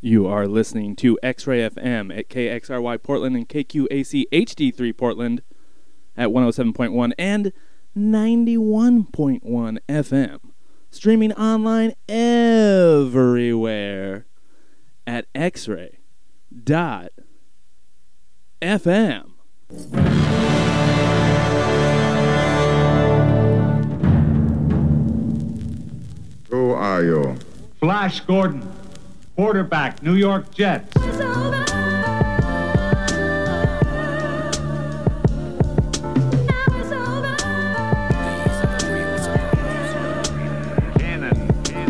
You are listening to X Ray FM at KXRY Portland and KQAC HD3 Portland at 107.1 and 91.1 FM. Streaming online everywhere at xray dot FM. Who are you? Flash Gordon, quarterback, New York Jets.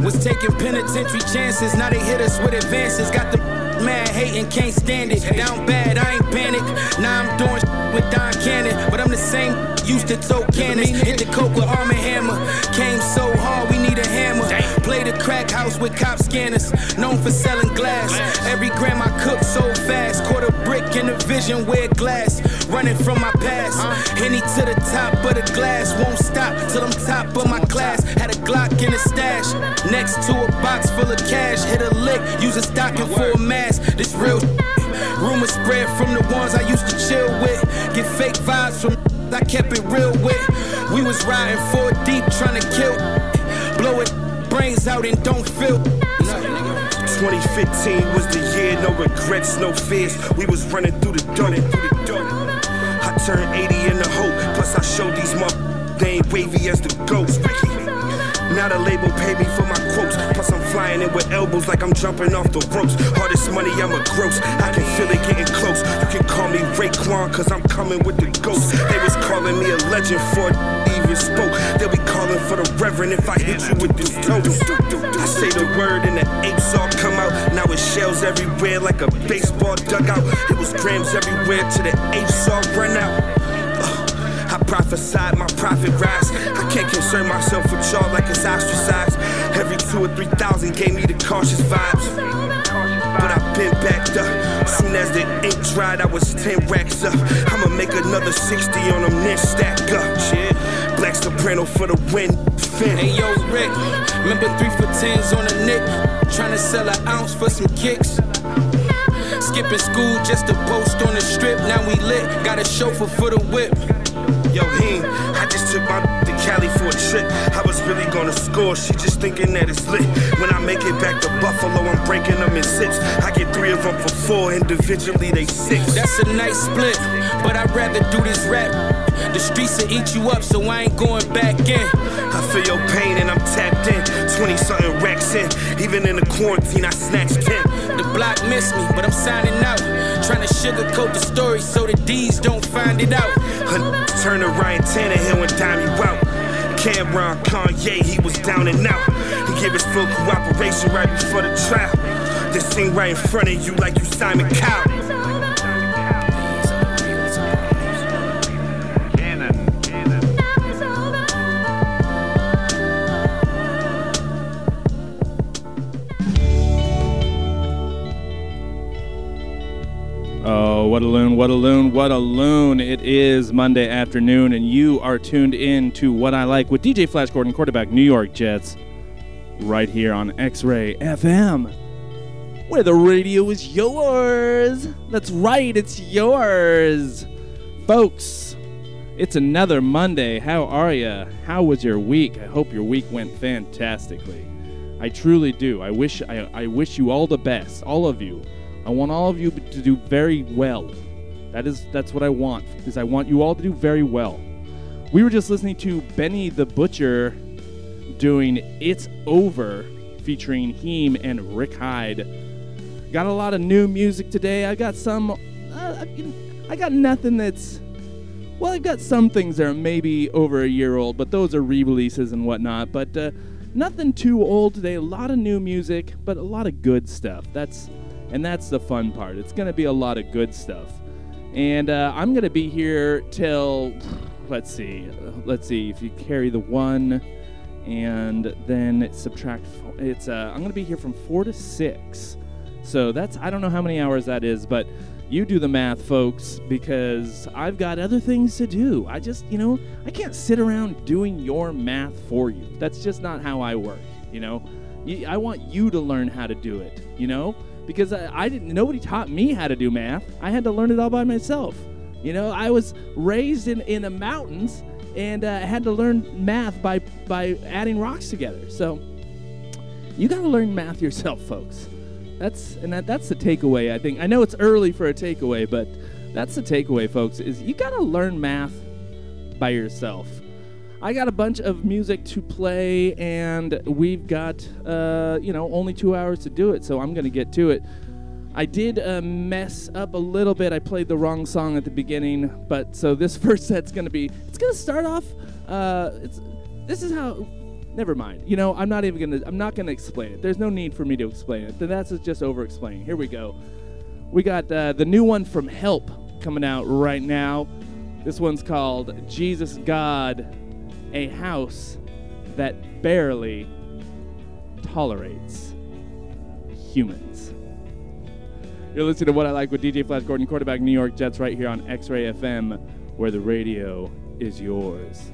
Was taking penitentiary chances, now they hit us with advances. Got the mad hating, can't stand it. Down bad, I ain't panic. Now I'm doing with Don Cannon, but I'm the same. Used to throw cannons, hit the coke with arm and hammer. Came so hard, we need a hammer. Crack house with cop scanners, known for selling glass. Every gram I cook so fast, a brick in the vision, wear glass. Running from my past, Henny to the top of the glass, won't stop till I'm top of my class. Had a Glock in the stash, next to a box full of cash. Hit a lick, use a stocking for a mask. This real. Rumors spread from the ones I used to chill with. Get fake vibes from I kept it real with. We was riding four deep, trying to kill. Blow it, brains out and don't feel. 2015 was the year, no regrets, no fears. We was running through the dirt, through the dirt. I turned 80 in the hope, plus I showed these motherfuckers they ain't wavy as the ghost. Now the label pay me for my quotes. Plus I'm flying in with elbows like I'm jumping off the ropes. Hardest money I'm a gross. I can feel it getting close. You can call me Raekwon cause I'm coming with the ghost. They was calling me a legend for spoke. They'll be calling for the reverend if I hit you with this toast. I say the word and the apes all come out. Now it's shells everywhere like a baseball dugout. It was grams everywhere till the apes all run out. Uh, I prophesied my profit rise. I can't concern myself with y'all like it's ostracized. Every two or three thousand gave me the cautious vibes. But I've been backed up. Soon as the ink dried, I was 10 racks up. I'ma make another 60 on them, then stack up. Yeah. Black soprano for the win. Fin. Hey yo, Rick, remember three for tens on a nick? Trying to sell an ounce for some kicks. Skipping school just to post on the strip. Now we lit, got a chauffeur for the whip. Yo, Heem, I just took my to Cali for a trip. I was really gonna score, she just thinking that it's lit. When I make it back to Buffalo, I'm breaking them in six. I get three of them for four, individually they six. That's a nice split, but I'd rather do this rap. The streets will eat you up, so I ain't going back in. I feel your pain and I'm tapped in. 20 something racks in. Even in the quarantine, I snatched 10. The block miss me, but I'm signing out. Trying to sugarcoat the story so the D's don't find it out. Turn to Ryan Tannehill and dime you out. Cameron, Kanye, he was down and out. He gave his full cooperation right before the trial. This thing right in front of you like you Simon Cowell. What a loon, what a loon, what a loon. It is Monday afternoon, and you are tuned in to What I Like with DJ Flash Gordon, quarterback New York Jets, right here on X Ray FM, where the radio is yours. That's right, it's yours. Folks, it's another Monday. How are you? How was your week? I hope your week went fantastically. I truly do. I wish I, I wish you all the best, all of you. I want all of you to do very well. That is that's what I want Is I want you all to do very well. We were just listening to Benny the Butcher doing "It's Over" featuring Heem and Rick Hyde. Got a lot of new music today. I got some. Uh, I got nothing that's. Well, I've got some things that are maybe over a year old, but those are re-releases and whatnot. But uh, nothing too old today. A lot of new music, but a lot of good stuff. That's and that's the fun part. It's going to be a lot of good stuff. And uh, I'm going to be here till, let's see, let's see, if you carry the one and then subtract, it's, uh, I'm going to be here from four to six. So that's, I don't know how many hours that is, but you do the math, folks, because I've got other things to do. I just, you know, I can't sit around doing your math for you. That's just not how I work, you know? I want you to learn how to do it, you know? Because I, I didn't. Nobody taught me how to do math. I had to learn it all by myself. You know, I was raised in in the mountains and uh, had to learn math by by adding rocks together. So you got to learn math yourself, folks. That's and that, that's the takeaway. I think I know it's early for a takeaway, but that's the takeaway, folks. Is you got to learn math by yourself. I got a bunch of music to play, and we've got uh, you know only two hours to do it, so I'm gonna get to it. I did uh, mess up a little bit. I played the wrong song at the beginning, but so this first set's gonna be. It's gonna start off. Uh, it's this is how. Never mind. You know, I'm not even gonna. I'm not gonna explain it. There's no need for me to explain it. Then That's just over explaining. Here we go. We got uh, the new one from Help coming out right now. This one's called Jesus God, a house that barely tolerates humans. You're listening to What I Like with DJ Flash Gordon, quarterback New York Jets, right here on X Ray FM, where the radio is yours.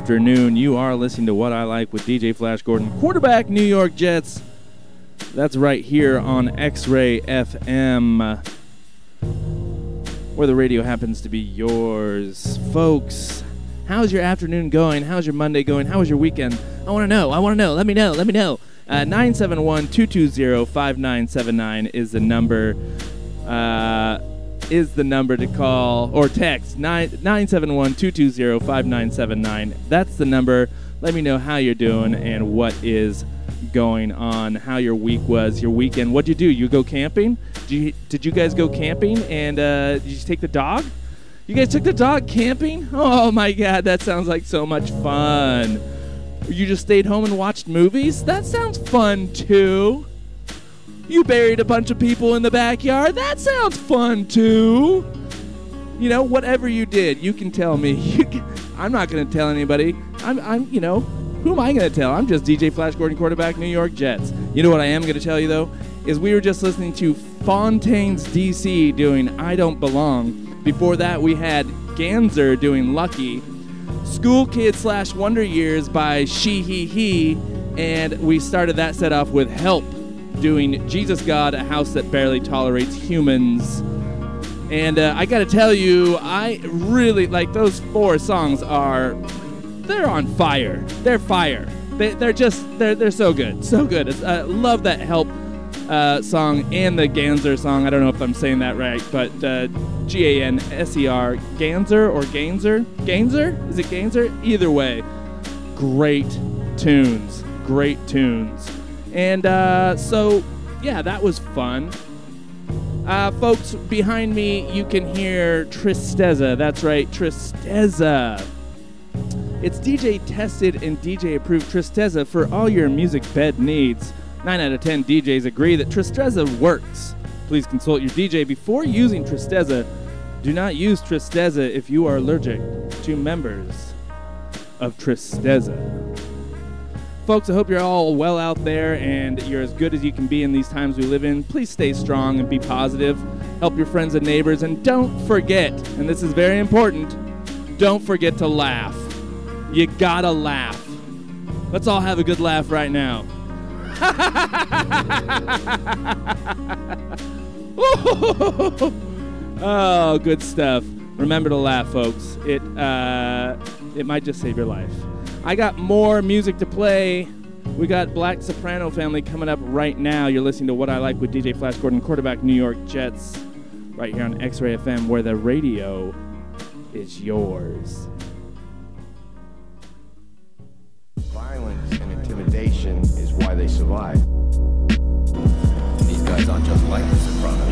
Afternoon. You are listening to What I Like with DJ Flash Gordon, quarterback New York Jets. That's right here on X Ray FM, where the radio happens to be yours. Folks, how's your afternoon going? How's your Monday going? How was your weekend? I want to know. I want to know. Let me know. Let me know. Uh, 971 220 5979 is the number. Uh, is the number to call or text 971 220 5979. That's the number. Let me know how you're doing and what is going on, how your week was, your weekend. What'd you do? You go camping? Did you, did you guys go camping and uh, did you take the dog? You guys took the dog camping? Oh my god, that sounds like so much fun. You just stayed home and watched movies? That sounds fun too. You buried a bunch of people in the backyard? That sounds fun too. You know, whatever you did, you can tell me. Can, I'm not going to tell anybody. I'm, I'm, you know, who am I going to tell? I'm just DJ Flash Gordon, quarterback, New York Jets. You know what I am going to tell you though is we were just listening to Fontaines DC doing "I Don't Belong." Before that, we had Ganser doing "Lucky." School Kids slash Wonder Years by Shehehe, and we started that set off with Help doing Jesus God, a house that barely tolerates humans. And uh, I gotta tell you, I really like those four songs are they're on fire. They're fire. They, they're just they're they're so good, so good. I love that help uh, song and the Ganser song. I don't know if I'm saying that right, but uh, G A N S E R Ganser or Gainser Gainser is it Gainser? Either way, great tunes, great tunes, and uh, so yeah, that was fun. Uh, folks, behind me, you can hear Tristeza. That's right, Tristeza. It's DJ tested and DJ approved Tristeza for all your music bed needs. 9 out of 10 DJs agree that Tristeza works. Please consult your DJ before using Tristeza. Do not use Tristeza if you are allergic to members of Tristeza. Folks, I hope you're all well out there and you're as good as you can be in these times we live in. Please stay strong and be positive. Help your friends and neighbors. And don't forget, and this is very important, don't forget to laugh. You gotta laugh. Let's all have a good laugh right now. oh, good stuff. Remember to laugh, folks. It uh, it might just save your life. I got more music to play. We got Black Soprano Family coming up right now. You're listening to What I Like with DJ Flash Gordon, quarterback New York Jets, right here on X Ray FM, where the radio is yours. Violence and intimidation is why they survive. These guys aren't just like the.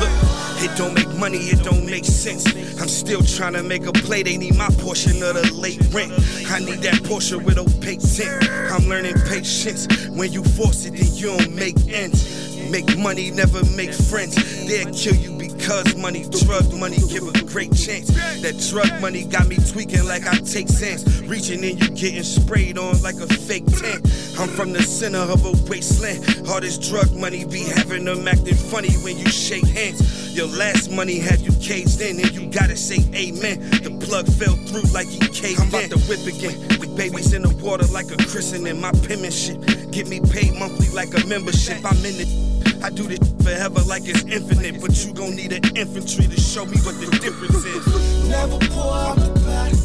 Look, it don't make money, it don't make sense. I'm still trying to make a play, they need my portion of the late rent. I need that portion with opaque tint. I'm learning patience. When you force it, then you don't make ends. Make money, never make friends. They'll kill you because money, drug money, give a great chance. That drug money got me tweaking like I take sense. Reaching in, you getting sprayed on like a fake tent. I'm from the center of a wasteland. All this drug money be having them acting funny when you shake hands. Your last money had you caged in, and you gotta say amen. The plug fell through like he caved I'm about to whip again. With babies in the water like a christening. My penmanship get me paid monthly like a membership. I'm in it. I do this forever like it's infinite, but you gon' need an infantry to show me what the difference is. Never pour out the body.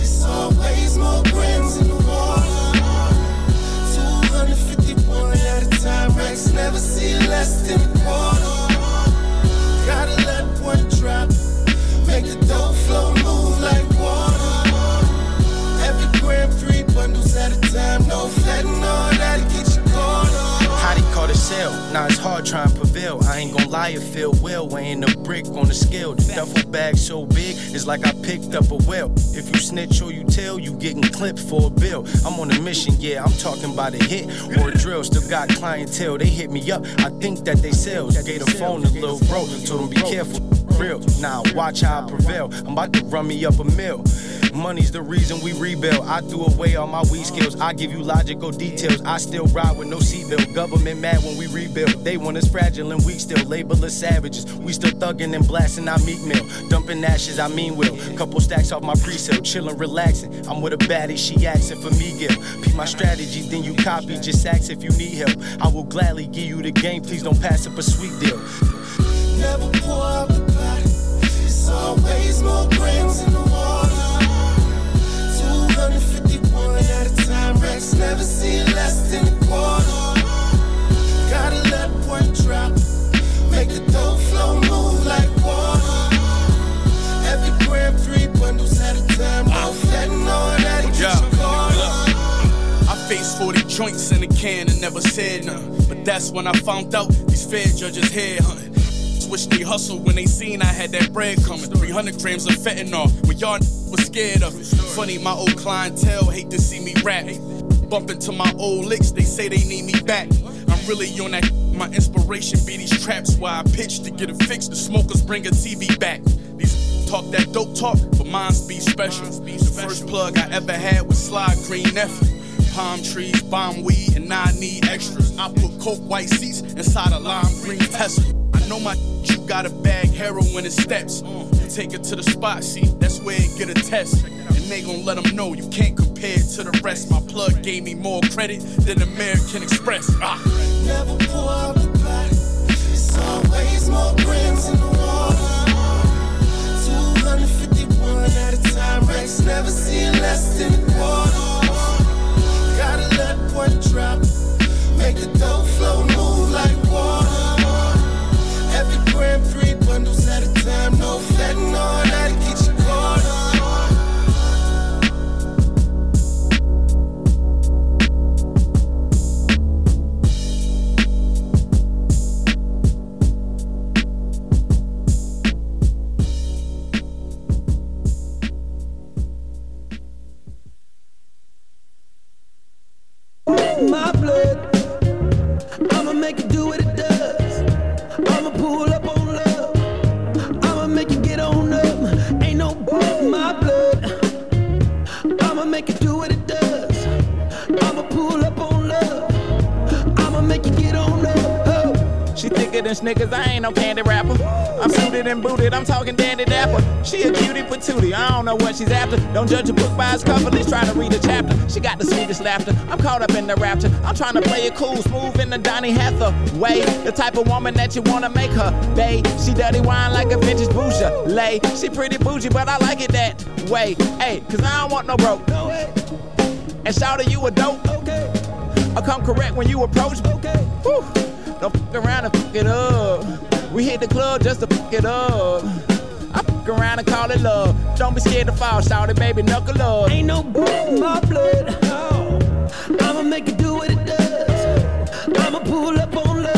It's always more grams in the water. 251 at a time. Racks never see less than a quarter. Gotta let one drop. Make the dough flow move like water. Every gram, three bundles at a time. No that'll get you caught They call it sell? Now it's hard trying to prevail. I ain't gonna lie, it feel well. Weighing a brick on the scale. The duffel bag so big, it's like I picked up a whale. If you snitch or you tell, you getting clipped for a bill. I'm on a mission, yeah, I'm talking about a hit or a drill. Still got clientele, they hit me up. I think that they sales. Gave a phone to little bro, told him be careful. Real. Now watch how I prevail. I'm about to run me up a mill. Money's the reason we rebuild. I threw away all my weed skills. I give you logical details. I still ride with no seatbelt. Government mad when we rebuild. They want us fragile and weak still. Label us savages. We still thugging and blasting our meat meal. Dumping ashes, I mean will. Couple stacks off my pre-sale. Chillin', relaxing. I'm with a baddie, she asking for me, Gil. Peep my strategy, then you copy. Just ask if you need help. I will gladly give you the game. Please don't pass up a sweet deal. Never pour out the body. It's always more grams in the water. 251 at a time. Racks never see less than a quarter. Gotta let one drop. Make the dough flow move like water. Every gram, three bundles at a time. No fentanyl, that'll get Yeah. you caught. I faced 40 joints in a can and never said nothing. But that's when I found out these fair judges head hunting. Switched they hustle when they seen I had that bread coming. 300 grams of fentanyl when y'all was scared of it. Funny, my old clientele hate to see me rap. Bump into my old licks, they say they need me back. I'm really on that My inspiration be these traps where I pitch to get a fix. The smokers bring a TV back. These talk that dope talk, but mine's be special. The first plug I ever had was Slide Green Nephew. Palm trees, bomb weed, and I need extras. I put coke white seats inside a lime green Tesla. I know my you got a bag heroin in steps. Take it to the spot, see, that's where it get a test. And they gon' let them know you can't compare it to the rest. My plug gave me more credit than American Express. Ah. Never pour out the glass. It's always more grams in the water. 251 at a time. Rex never seen less than a quarter. Gotta let one drop. Make the dough flow move like Snickers, I ain't no candy rapper. I'm suited and booted, I'm talking dandy dapper. She a cutie patootie, I don't know what she's after. Don't judge a book by its cover, let's try to read a chapter. She got the sweetest laughter, I'm caught up in the rapture. I'm trying to play it cool, smooth in the Donny Hathaway. The type of woman that you wanna make her, babe. She dirty wine like a vintage bougie, lay. She pretty bougie, but I like it that way. Hey, cause I don't want no broke. And shout out you a dope. Okay. I come correct when you approach me. Okay. Whew. Don't fuck around and fuck it up. We hit the club just to fuck it up. I fuck around and call it love. Don't be scared to fall, shout it, baby, knuckle up. Ain't no blood in my blood. I'ma make it do what it does. I'ma pull up on love.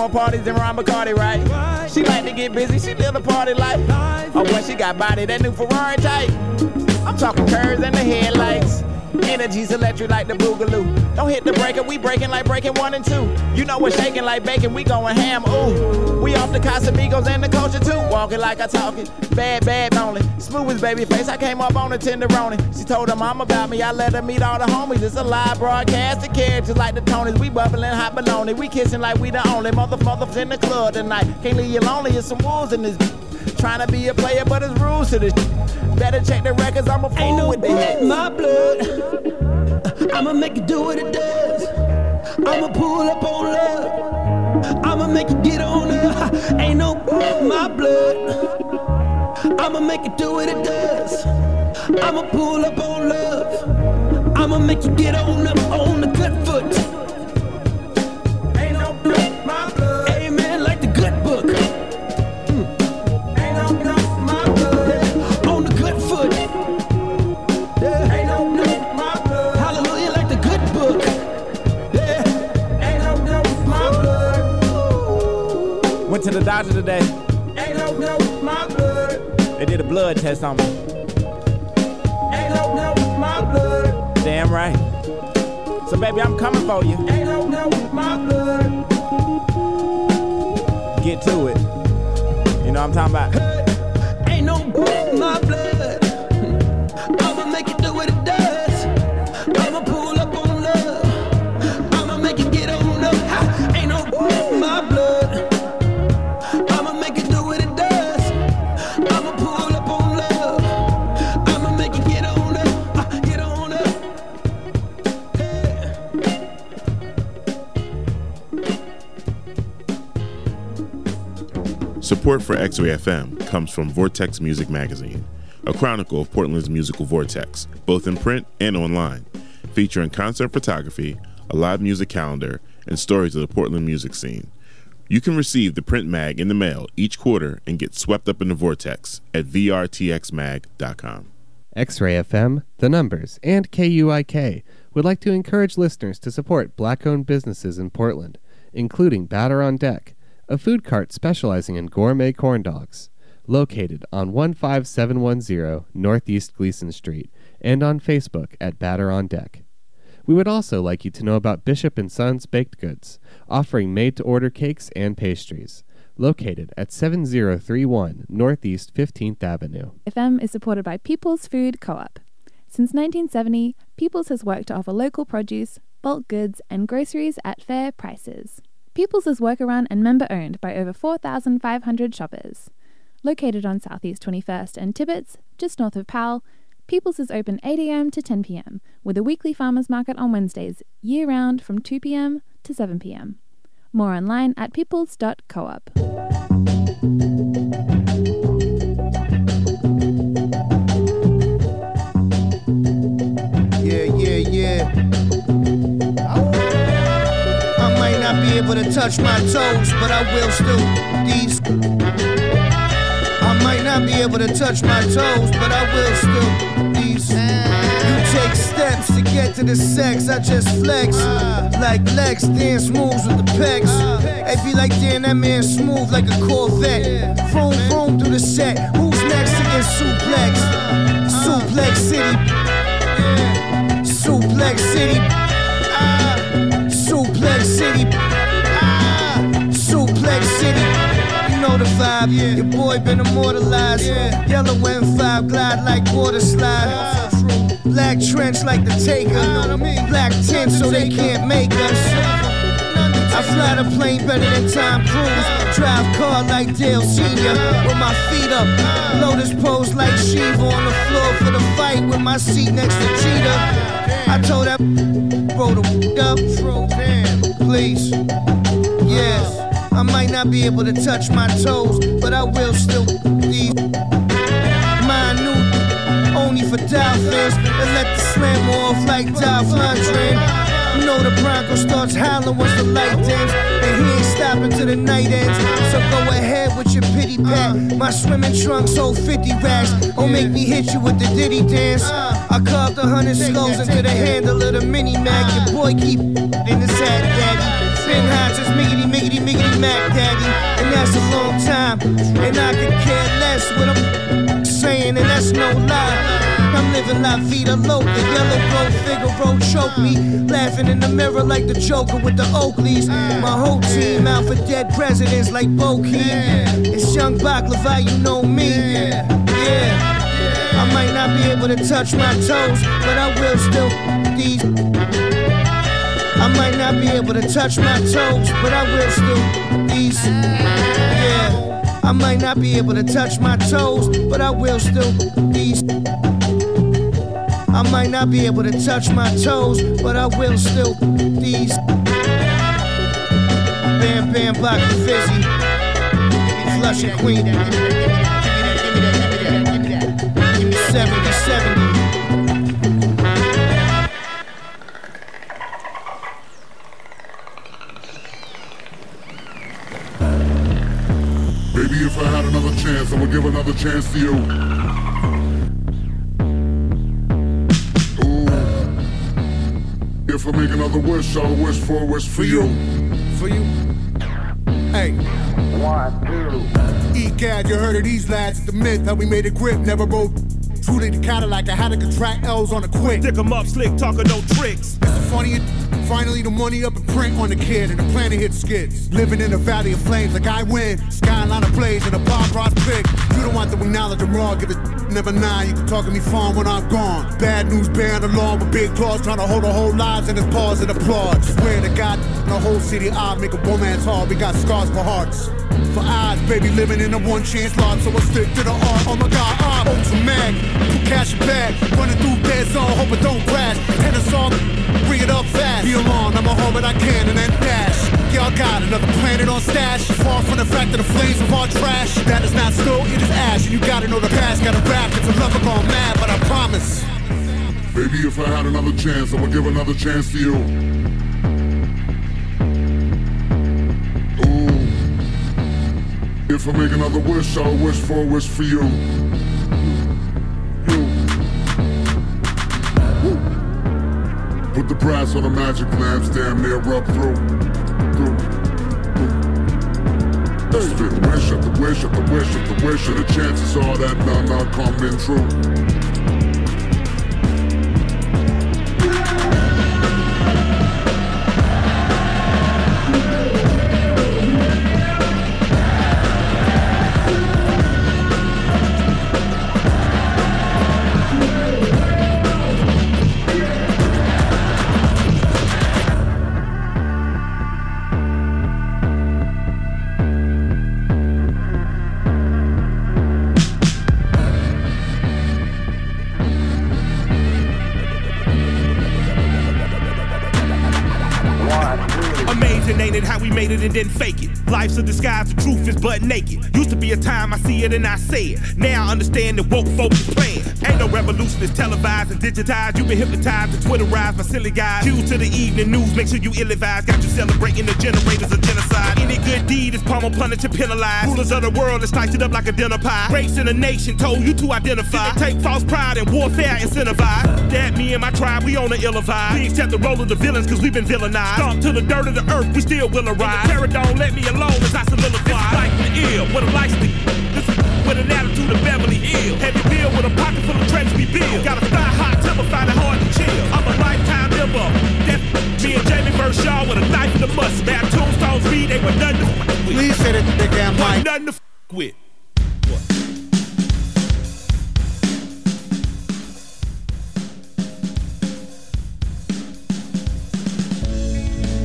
More parties than Ron Bacardi, right? She like to get busy, she live the party life. Oh, when she got body, that new Ferrari type. I'm talking curves and the headlights. Energy's electric like the boogaloo. Don't hit the breaker, we breaking like breaking one and two. You know we're shaking like bacon, we going ham, ooh. We off the Casamigos and the culture too. Walking like I talk it, bad, bad only. Smooth as baby face, I came up on a tenderoni. She told her mom about me, I let her meet all the homies. It's a live broadcast, the characters like the Tonys. We bubbling hot baloney, we kissing like we the only mother motherfuckers in the club tonight. Can't leave you lonely, it's some wolves in this. Trying to be a player, but it's rules to this. Better check the records, I'm a fool Ain't no with the hits. my blood. I'ma make it do what it does. I'ma pull up on love. I'ma make it get on up. Ain't no my blood. I'ma make it do what it does. I'ma pull up on love. I'ma make you get on up on the good foot. The doctor today. Ain't no my blood. They did a blood test on me. Ain't no my blood. Damn right. So baby, I'm coming for you. Ain't no my blood. Get to it. You know what I'm talking about? Support for X-Ray FM comes from Vortex Music Magazine, a chronicle of Portland's musical vortex, both in print and online, featuring concert photography, a live music calendar, and stories of the Portland music scene. You can receive the print mag in the mail each quarter and get swept up in the vortex at vrtxmag.com. X Ray FM, The Numbers, and KUIK would like to encourage listeners to support black owned businesses in Portland, including Batter on Deck, a food cart specializing in gourmet corn dogs, located on 15710 Northeast Glisan Street and on Facebook at Batter on Deck. We would also like you to know about Bishop and Sons Baked Goods, offering made-to-order cakes and pastries, located at 7031 Northeast 15th Avenue. FM is supported by People's Food Co-op. Since 1970, People's has worked to offer local produce, bulk goods, and groceries at fair prices. People's is worker run and member owned by over 4,500 shoppers. Located on Southeast 21st and Tibbetts, just north of Powell, People's is open 8am to 10pm, with a weekly farmers market on Wednesdays, year round from 2pm to 7pm. More online at peoples.coop. able to touch my toes, but I will still these. I might not be able to touch my toes, but I will still these. You take steps to get to the sex, I just flex. Like Lex, dance moves with the pecs. It be like, damn, that man smooth like a Corvette. Vroom, vroom through the set. Who's next to get suplex? Suplex City. Suplex City. You know the vibe. Your boy been immortalized. Yellow M5 glide like water slide. Black trench like the taker. Black tent so they can't make us. I fly the plane better than Tom Cruise. Drive car like Dale Sr. With my feet up. Lotus pose like Shiva on the floor for the fight with my seat next to Cheetah. I told that bro to up. Please. Yeah. I might not be able to touch my toes, but I will still these. Minute, only for dolphins. And let the slam off like Dolph Lundgren. You know the Bronco starts howling once the light dims, and he ain't stopping till the night ends. So go ahead with your pity pat. My swimming trunks hold 50 racks. Don't make me hit you with the Diddy dance. I carved a hundred skulls into the handle of the mini Mac. Your boy keep in his hat, daddy. Been high just miggity, miggity, miggity Mac, daddy. And that's a long time. And I could care less what I'm saying, and that's no lie. I'm living la vida loca. The yellow glow Figaro choke me. Laughing in the mirror like the Joker with the Oakleys. My whole team out for dead presidents like Bokeem. It's young Baklava, you know me. Yeah. I might not be able to touch my toes, but I will still these. I might not be able to touch my toes, but I will still these. Yeah. I might not be able to touch my toes, but I will still these. I might not be able to touch my toes, but I will still these. Bam Bam Black and Fizzy. Flush Queen. 70 70. Another chance, I give another chance to you. Ooh. If I make another wish, I'll wish for a wish for you. For you. Hey. One, two. ECAD, you heard of these lads. The myth, how we made a grip, never wrote. Truly the Cadillac, I had to contract L's on a quick. Stick 'em up, slick, talking no tricks. Funny, finally the money up and print on the kid and the planet hit skids. Living in a valley of flames like I win. Skyline of blaze and a Bob Ross pick. You don't want to acknowledge I'm wrong, give it never nine. You can talk to me fun when I'm gone. Bad news bearing along with big claws, trying to hold our whole lives in his paws and applaud. Swear to God, the whole city I make a romance hard. We got scars for hearts. For eyes, baby, living in a one chance lot, so I stick to the art. Oh my god, I'm ultra mag. Put cash back, running through dead zone, hope it don't crash. And a song, bring it up fast. Be alone, I'ma hold what I can and then dash. Y'all got another planet on stash. Far from the fact that the flames of our trash. That is not still, it is ash. And you gotta know the past, gotta rap. It's a lover gone mad, but I promise. Baby, if I had another chance, I would give another chance to you. If I make another wish, I'll wish for a wish for you. You. Woo. Put the brass on the magic lamps, damn near rub through. through. Spit wish after wish after wish after wish, and the chances are that none are coming true. Life's a disguise, the truth is butt naked. Used to be a time I see it and I say it. Now I understand that woke folks is playing. Ain't no revolution, it's televised and digitized. You've been hypnotized and Twitterized by silly guys. Cues to the evening news, make sure you ill advised. Got you celebrating the generators of genocide. Any good deed is pummel, punished, and penalized. Rulers of the world, let's slice it up like a dinner pie. Race in a nation told you to identify. Take false pride and warfare incentivize. That me and my tribe, we on the ill vibe. We accept the role of the villains cause we've been villainized. Stomp to the dirt of the earth, we still will arise. Terror don't let me alone as I solidify. This is like the ill, what a license. This is with an attitude of Beverly Hills. Heavy bill with a pocket full of treasures we build. Got a sky hot temper, find it hard to chill. I'm a lifetime member. That's me and Jamie with a knife and a must. Bad tombstones read, they were nothing to f with. Please say that big damn Wasn't mic. nothing to f with.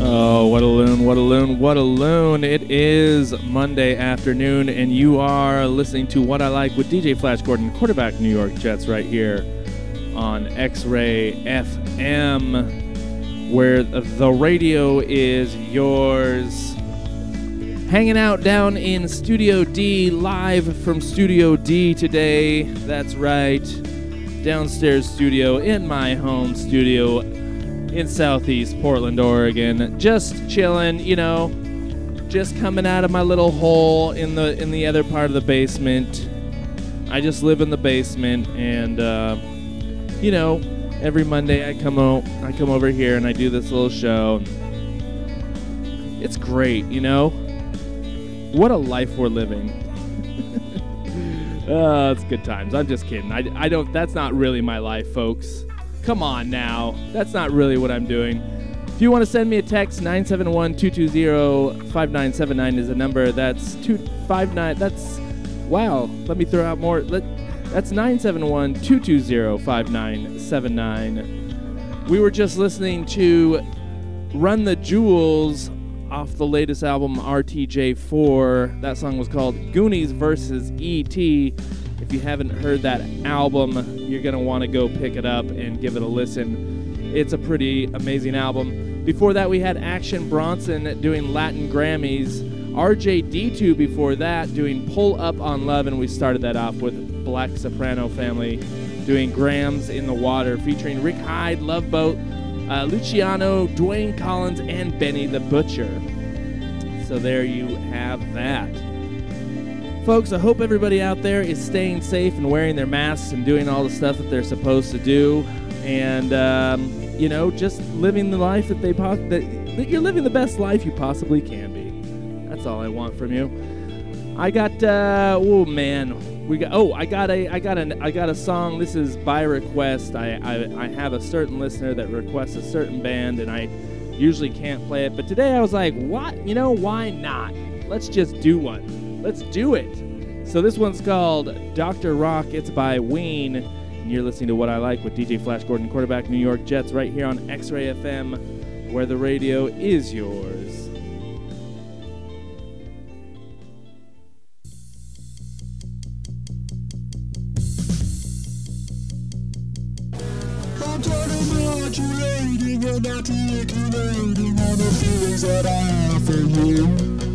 Oh, what a loon, what a loon, what a loon. It is Monday afternoon, and you are listening to What I Like with DJ Flash Gordon, quarterback New York Jets, right here on X Ray FM, where the radio is yours. Hanging out down in Studio D, live from Studio D today. That's right. Downstairs studio in my home studio in southeast Portland, Oregon. Just chilling, you know, just coming out of my little hole in the in the other part of the basement. I just live in the basement, and uh, you know, every Monday I come o- I come over here and I do this little show. It's great, you know. What a life we're living. uh, it's good times. I'm just kidding. I, I don't. That's not really my life, folks. Come on now. That's not really what I'm doing. If you want to send me a text, 971-220-5979 is the number. That's 259. That's wow. Let me throw out more. Let, that's 971-220-5979. We were just listening to Run the Jewels off the latest album RTJ4. That song was called Goonies versus E.T. If you haven't heard that album, you're going to want to go pick it up and give it a listen. It's a pretty amazing album. Before that, we had Action Bronson doing Latin Grammys. RJD2 before that doing Pull Up on Love, and we started that off with Black Soprano Family doing Grams in the Water featuring Rick Hyde, Love Boat, uh, Luciano, Dwayne Collins, and Benny the Butcher. So there you have that. Folks, I hope everybody out there is staying safe and wearing their masks and doing all the stuff that they're supposed to do, and um, you know, just living the life that they pos- that, that you're living the best life you possibly can be. That's all I want from you. I got uh, oh man, we got oh I got a I got an I got a song. This is by request. I, I I have a certain listener that requests a certain band, and I usually can't play it, but today I was like, what? You know, why not? Let's just do one. Let's do it. So this one's called Dr. Rock. It's by Ween. And you're listening to What I Like with DJ Flash Gordon, quarterback New York Jets, right here on X Ray FM, where the radio is yours. All the feelings that I have for you.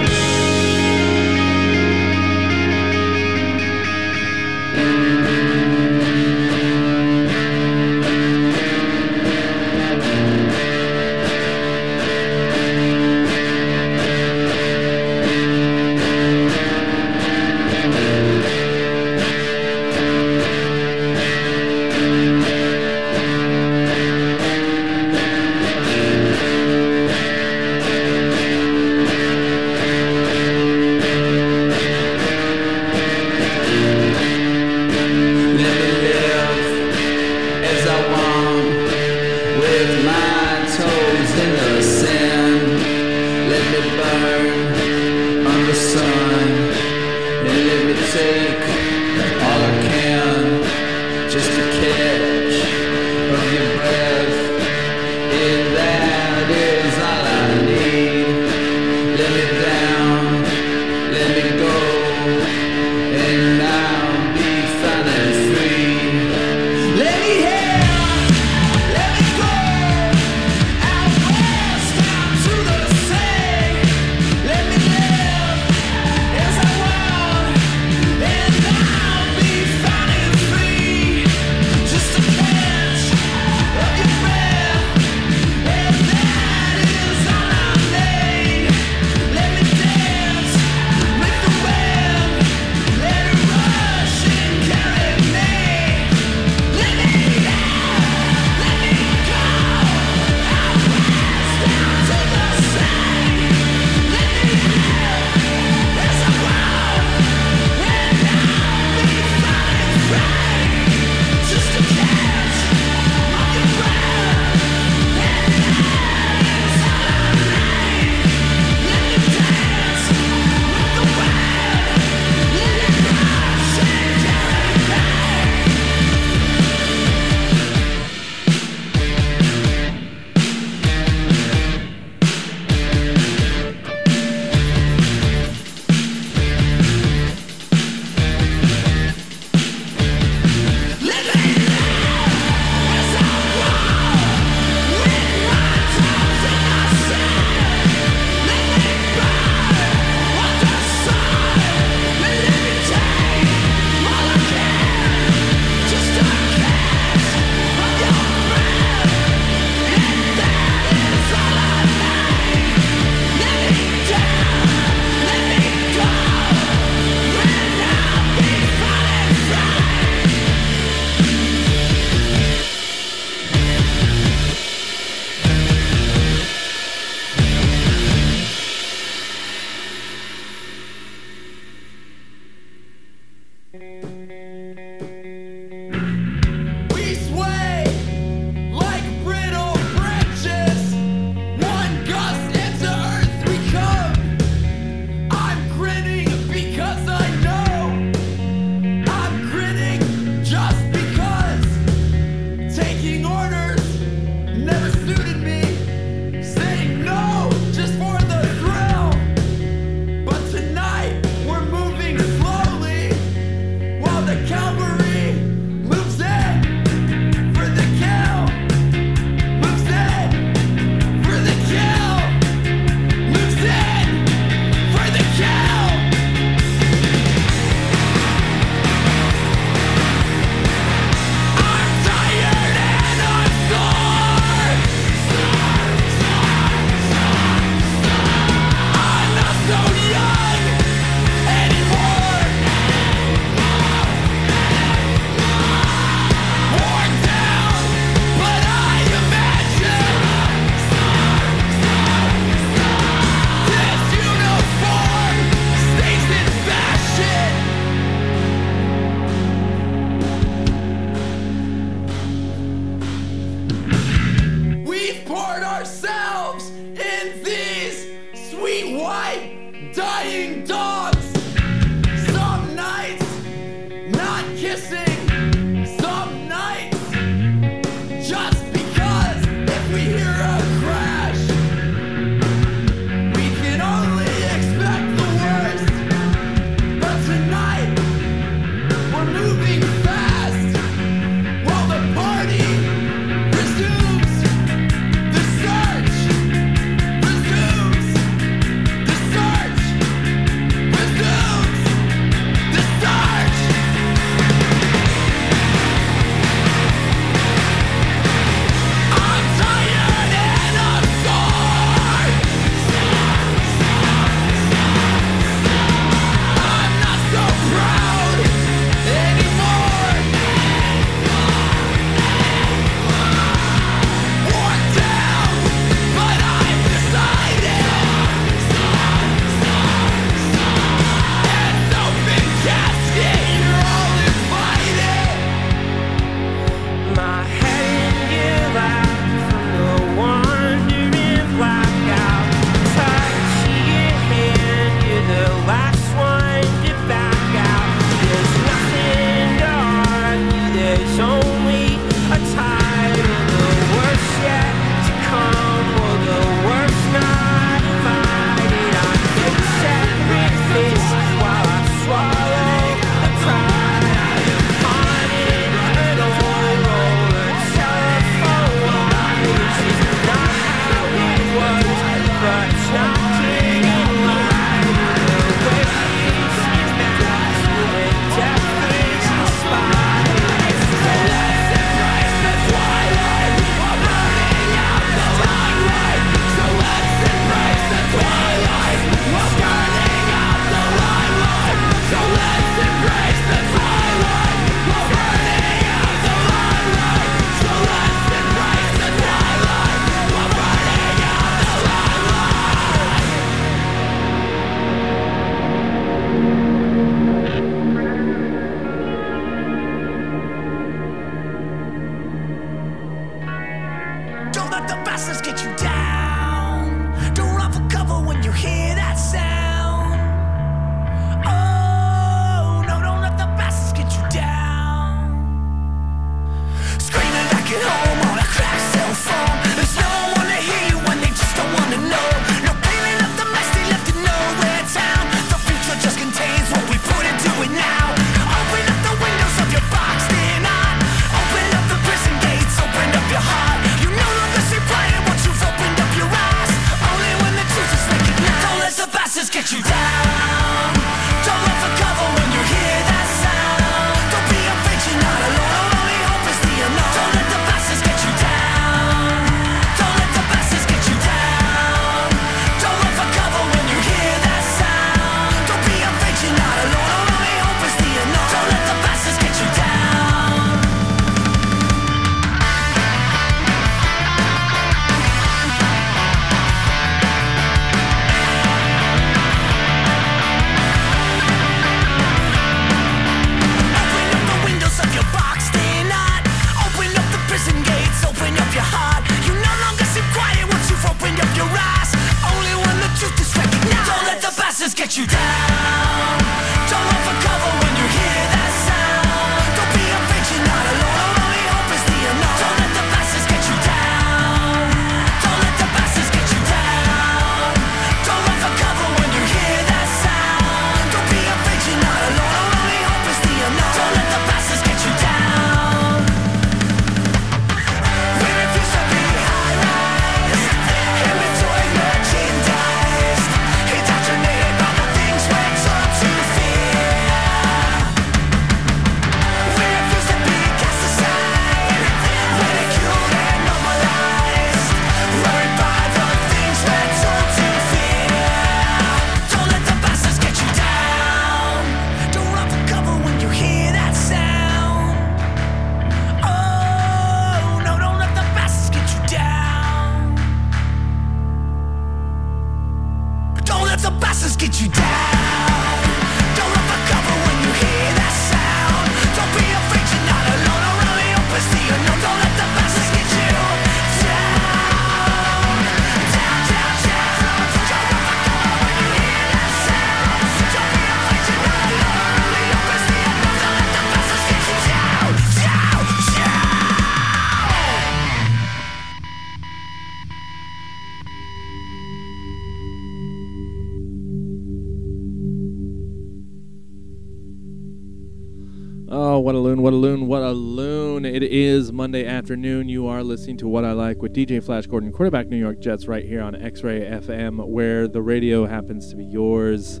loon, what a loon. It is Monday afternoon. You are listening to What I Like with DJ Flash Gordon, quarterback New York Jets, right here on X Ray FM, where the radio happens to be yours.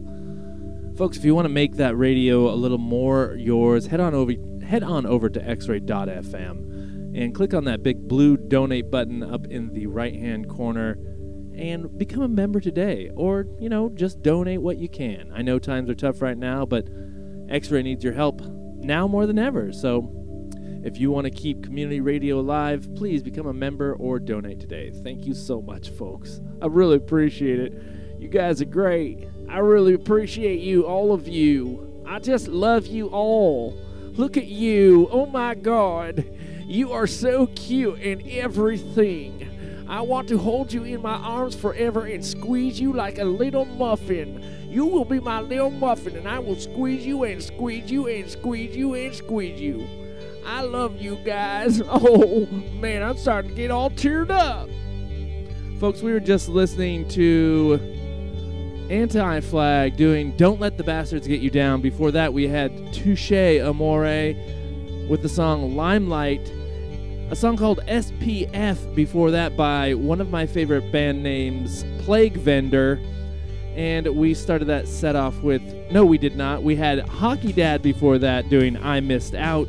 Folks, if you want to make that radio a little more yours, head on over head on over to xray.fm and click on that big blue donate button up in the right-hand corner and become a member today or, you know, just donate what you can. I know times are tough right now, but X-Ray needs your help now more than ever. So, if you want to keep community radio alive, please become a member or donate today. Thank you so much, folks. I really appreciate it. You guys are great. I really appreciate you, all of you. I just love you all. Look at you. Oh my God. You are so cute and everything. I want to hold you in my arms forever and squeeze you like a little muffin. You will be my little muffin, and I will squeeze you and squeeze you and squeeze you and squeeze you. I love you guys. Oh man, I'm starting to get all teared up. Folks, we were just listening to Anti Flag doing Don't Let the Bastards Get You Down. Before that, we had Touché Amoré with the song Limelight. A song called SPF before that by one of my favorite band names, Plague Vendor. And we started that set off with, no, we did not. We had Hockey Dad before that doing I Missed Out.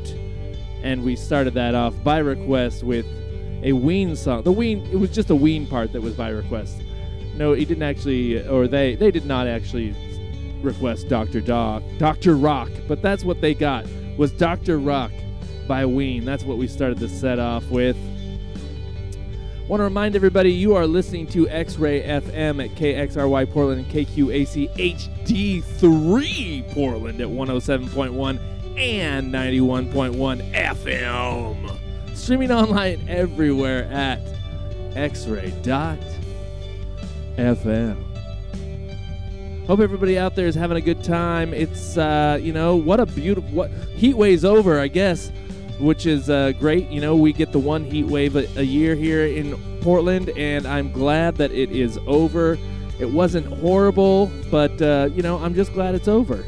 And we started that off by request with a Ween song. The Ween, it was just a Ween part that was by request. No, he didn't actually, or they, they did not actually request Dr. Doc, Dr. Rock, but that's what they got was Dr. Rock by Ween. That's what we started the set off with. Want to remind everybody you are listening to X Ray FM at KXRY Portland and KQAC HD3 Portland at 107.1 and 91.1 FM. Streaming online everywhere at xray.fm. Hope everybody out there is having a good time. It's uh, you know what a beautiful what heat wave's over, I guess, which is uh, great. You know we get the one heat wave a, a year here in Portland, and I'm glad that it is over. It wasn't horrible, but uh, you know I'm just glad it's over.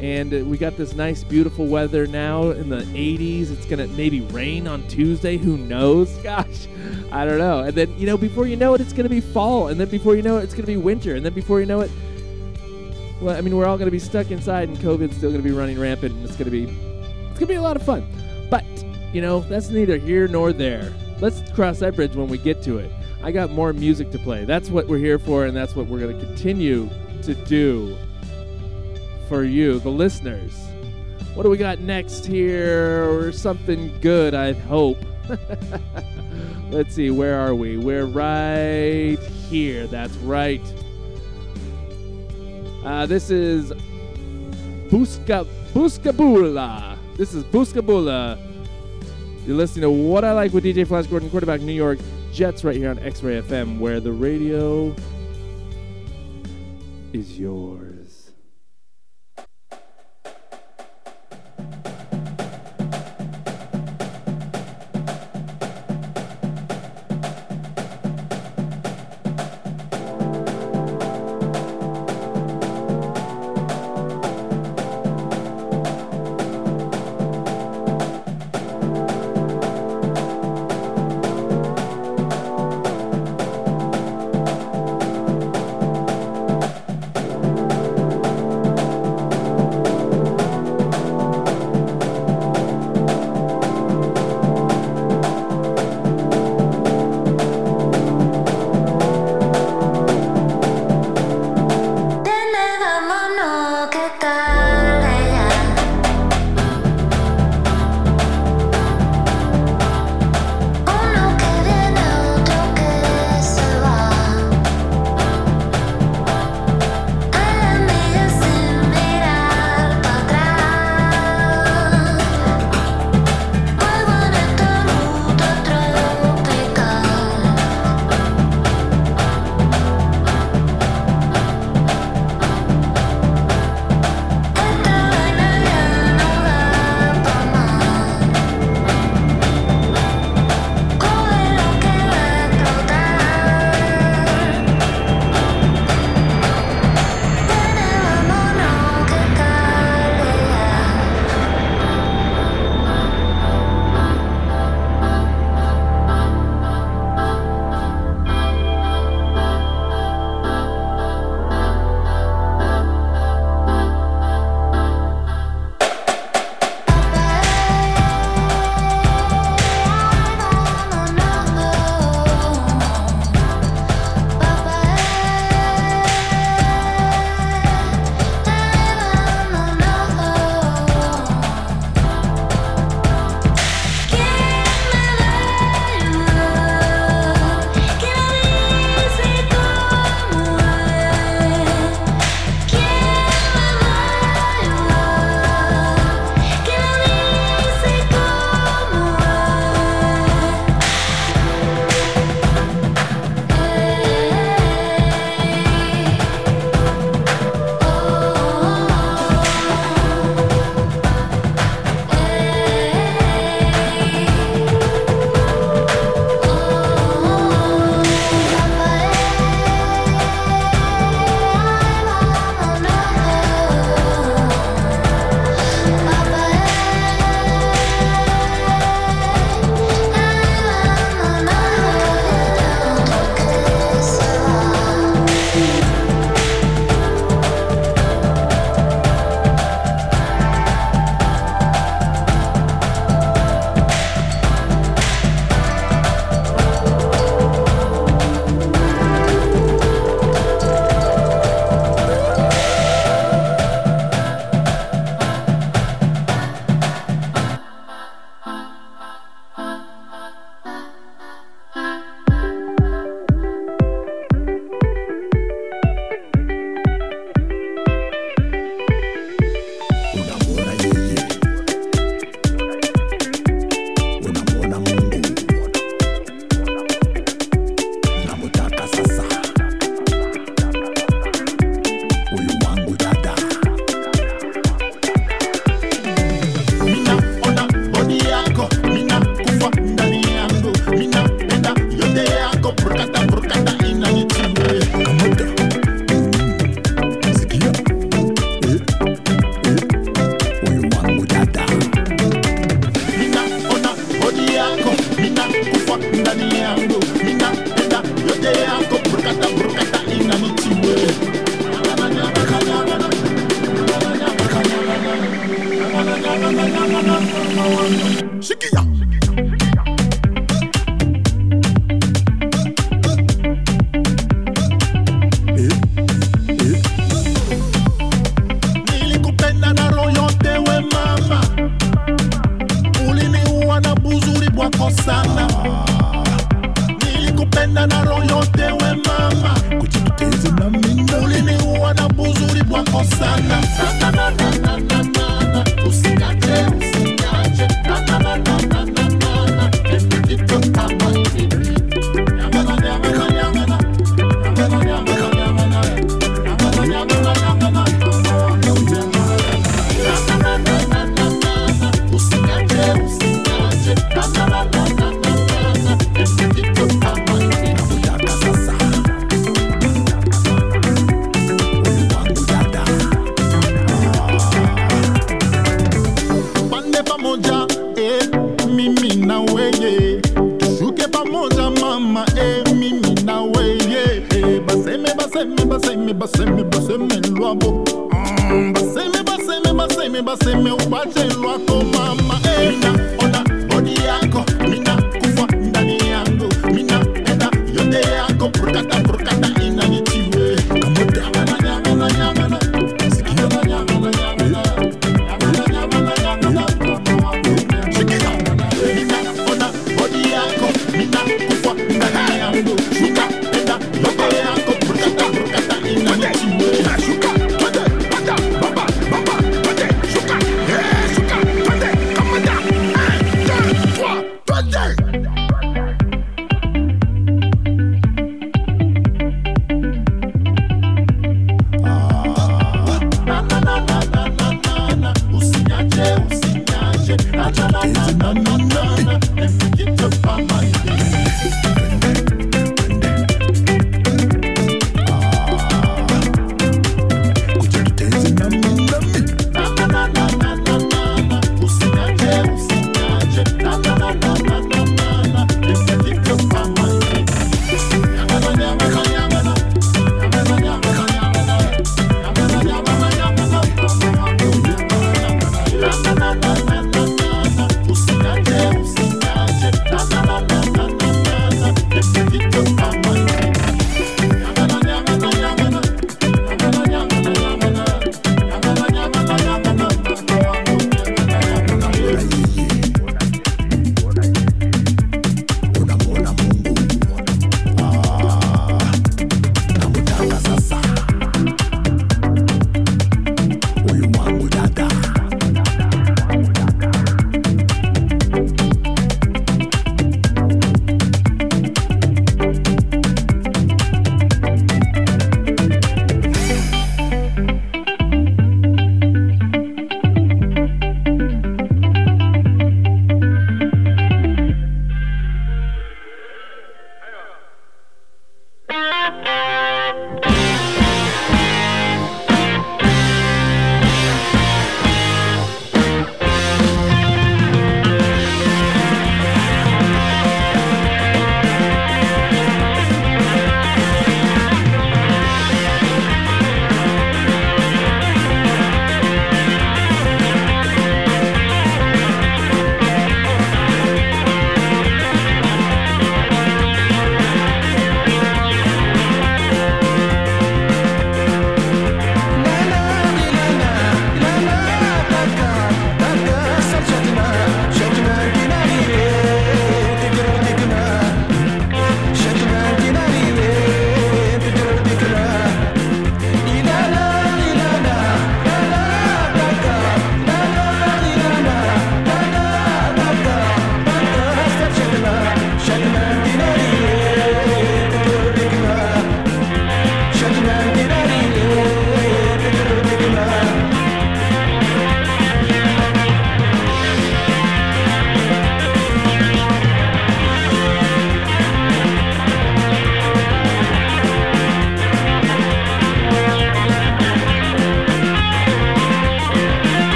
And uh, we got this nice, beautiful weather now in the 80s. It's gonna maybe rain on Tuesday. Who knows? Gosh, I don't know. And then you know before you know it, it's gonna be fall, and then before you know it, it's gonna be winter, and then before you know it, well, I mean, we're all to be stuck inside, and COVID's still to be running rampant, and it's to be it's to be a lot of fun. You know, that's neither here nor there. Let's cross that bridge when we get to it. I got more music to play. That's what we're here for, and that's what we're going to continue to do for you, the listeners. What do we got next here? Or something good, I hope. Let's see, where are we? We're right here. That's right. Uh, this is Busca Buscabulla. This is Buscabulla. You're listening to What I Like with DJ Flash Gordon, quarterback New York Jets, right here on X Ray FM, where the radio is yours.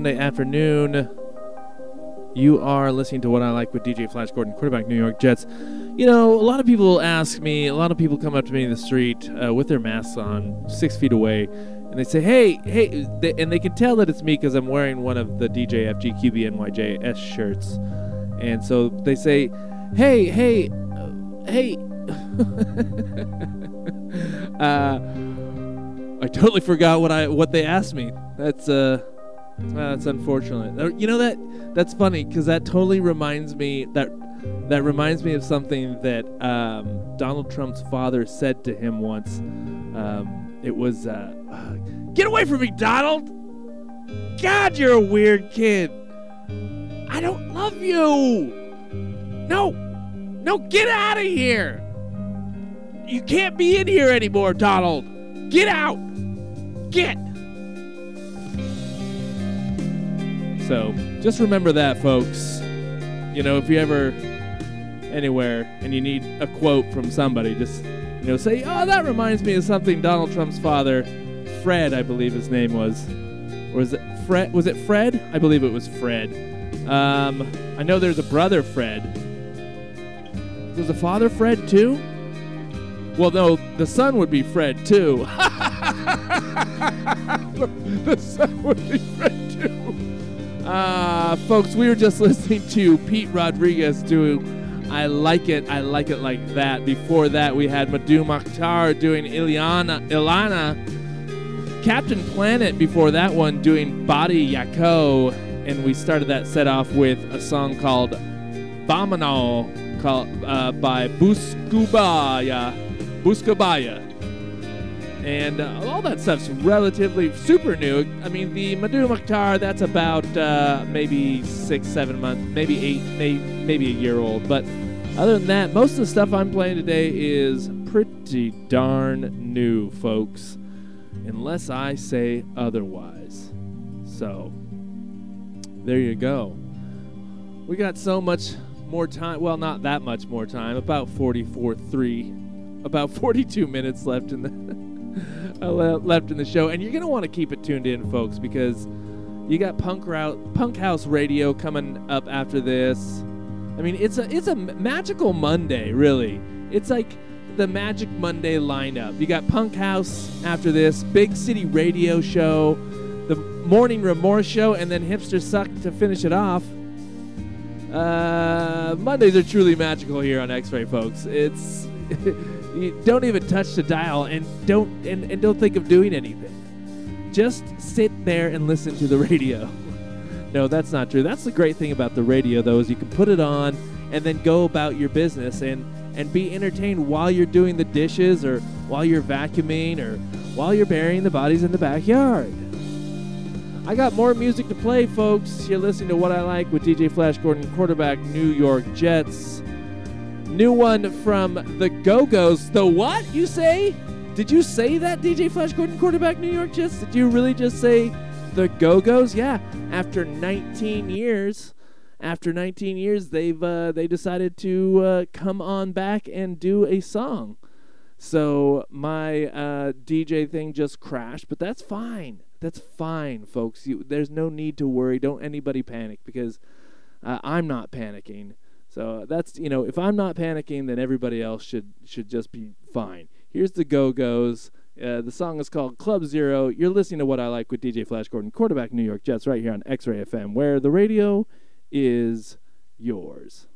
Monday afternoon. You are listening to What I Like with DJ Flash Gordon, quarterback New York Jets. You know, a lot of people ask me, a lot of people come up to me in the street uh, with their masks on, six feet away, and they say, hey, hey, and they can tell that it's me because I'm wearing one of the DJ FGQBNYJS shirts. And so they say, hey, hey, uh, hey. uh, I totally forgot what I what they asked me. That's uh that's unfortunate. You know that that's funny because that totally reminds me that that reminds me of something that um, Donald Trump's father said to him once. Um, it was, uh, "Get away from me, Donald! God, you're a weird kid. I don't love you. No, no, get out of here. You can't be in here anymore, Donald. Get out. Get." So just remember that, folks. You know, if you ever anywhere and you need a quote from somebody, just you know, say, "Oh, that reminds me of something Donald Trump's father, Fred, I believe his name was, or was it Fred? Was it Fred? I believe it was Fred. Um, I know there's a brother Fred. There's a father Fred too. Well, no, the son would be Fred too. the son would be Fred. Uh, folks, we were just listening to Pete Rodriguez do I Like It, I Like It Like That. Before that, we had Mdou Moctar doing Ileana, Ilana. Captain Planet before that one doing Body Yako. And we started that set off with a song called Vámono called, uh, by Buscabulla. Buscabulla. And uh, all that stuff's relatively super new. I mean, the Mdou Moctar, that's about uh, maybe six, seven months, maybe eight, may, maybe a year old. But other than that, most of the stuff I'm playing today is pretty darn new, folks. Unless I say otherwise. So, there you go. We got so much more time. Well, not that much more time. About 44 3. About 42 minutes left in the left in the show, and you're gonna want to keep it tuned in, folks, because you got punk route, punk house radio coming up after this. I mean, it's a it's a magical Monday, really. It's like the Magic Monday lineup. You got punk house after this, big city radio show, the morning remorse show, and then hipster suck to finish it off. Uh, Mondays are truly magical here on X-Ray, folks. It's don't even touch the dial and don't and, and don't think of doing anything. Just sit there and listen to the radio. no, that's not true. That's the great thing about the radio though is you can put it on and then go about your business and and be entertained while you're doing the dishes or while you're vacuuming or while you're burying the bodies in the backyard. I got more music to play, folks. You're listening to What I Like with DJ Flash Gordon, quarterback New York Jets. New one from the Go Go's. The what, you say? Did you say that, DJ Flash Gordon, quarterback New York Jets? Did you really just say the Go Go's? Yeah, after 19 years. After 19 years, they've uh, they decided to uh, come on back and do a song. So my uh, DJ thing just crashed, but that's fine. That's fine, folks. You, there's no need to worry. Don't anybody panic because uh, I'm not panicking. So that's you know, if I'm not panicking, then everybody else should should just be fine. Here's the Go Go's. Uh, the song is called Club Zero. You're listening to what I like with DJ Flash Gordon, quarterback New York Jets, right here on X-Ray FM, where the radio is yours.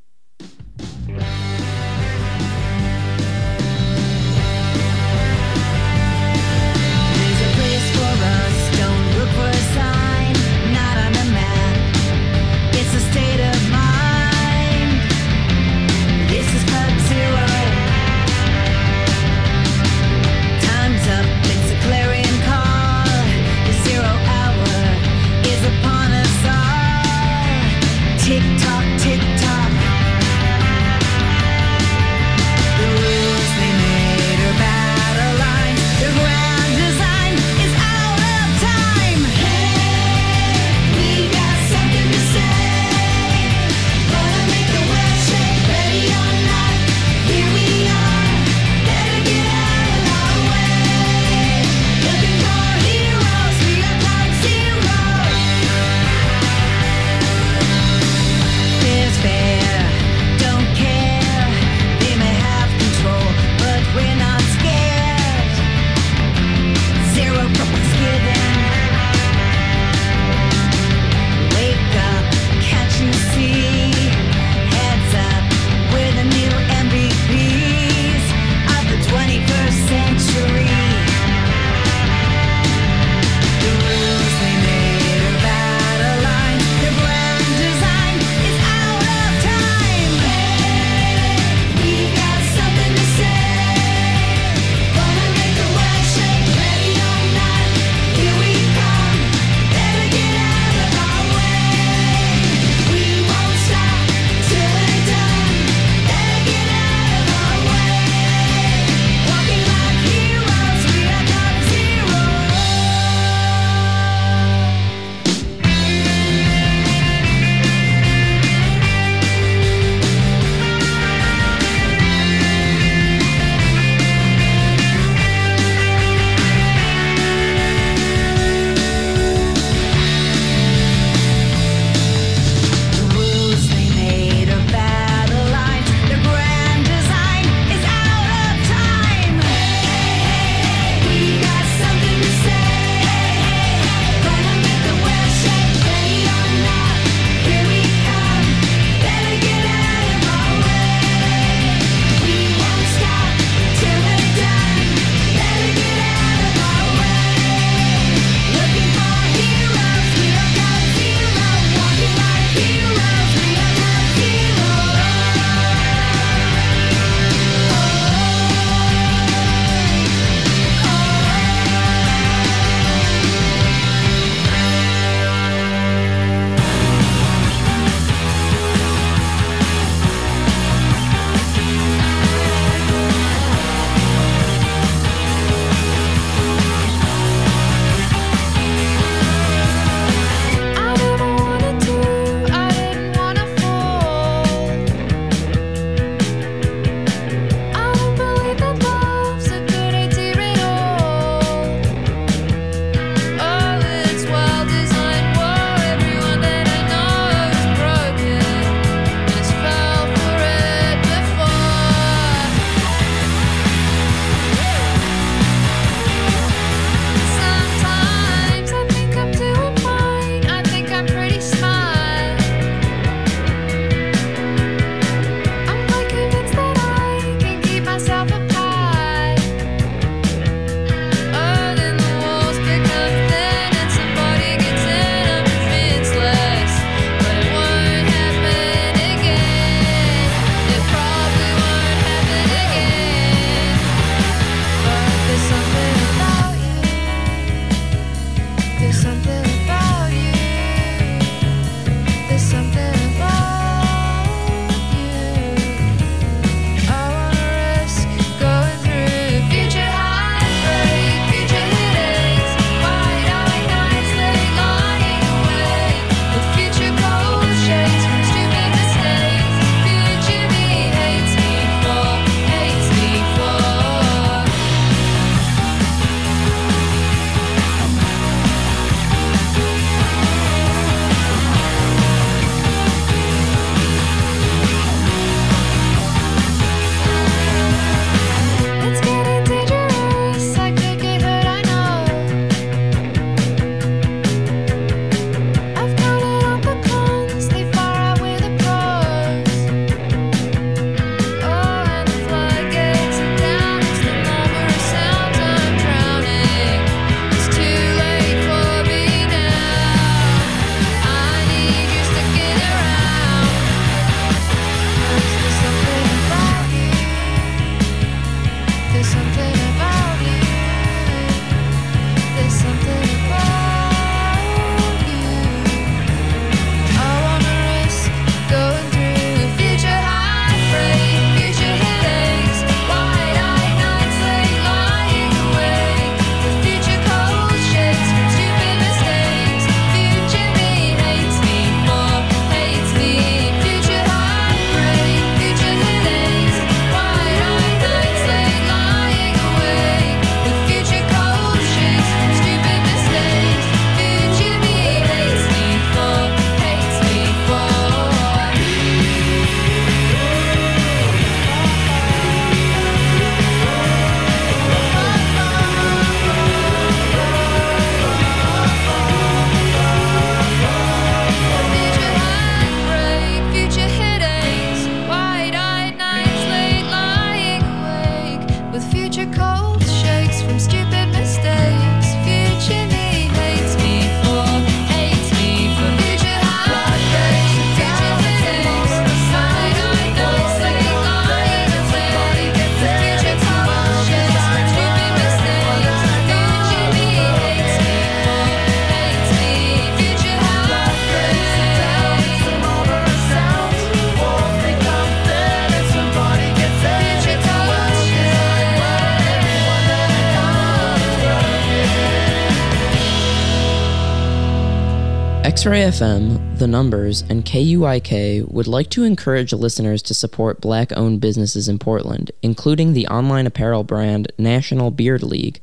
X Ray FM, The Numbers, and KUIK would like to encourage listeners to support black owned businesses in Portland, including the online apparel brand National Beard League.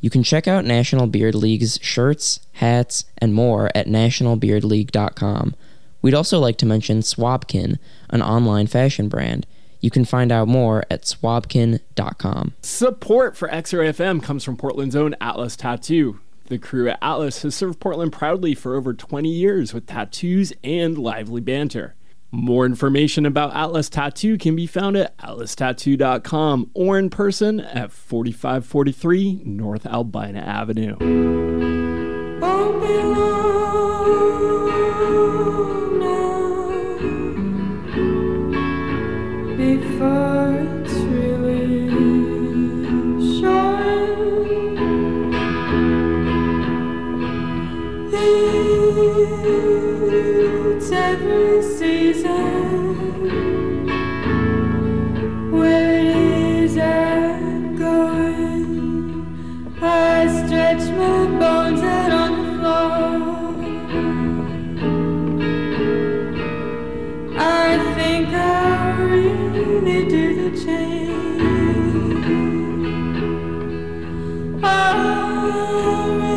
You can check out National Beard League's shirts, hats, and more at nationalbeardleague.com. We'd also like to mention Swabkin, an online fashion brand. You can find out more at swabkin.com. Support for XRFM comes from Portland's own Atlas Tattoo. The crew at Atlas has served Portland proudly for over 20 years with tattoos and lively banter. More information about Atlas Tattoo can be found at atlastattoo.com or in person at 4543 North Albina Avenue. before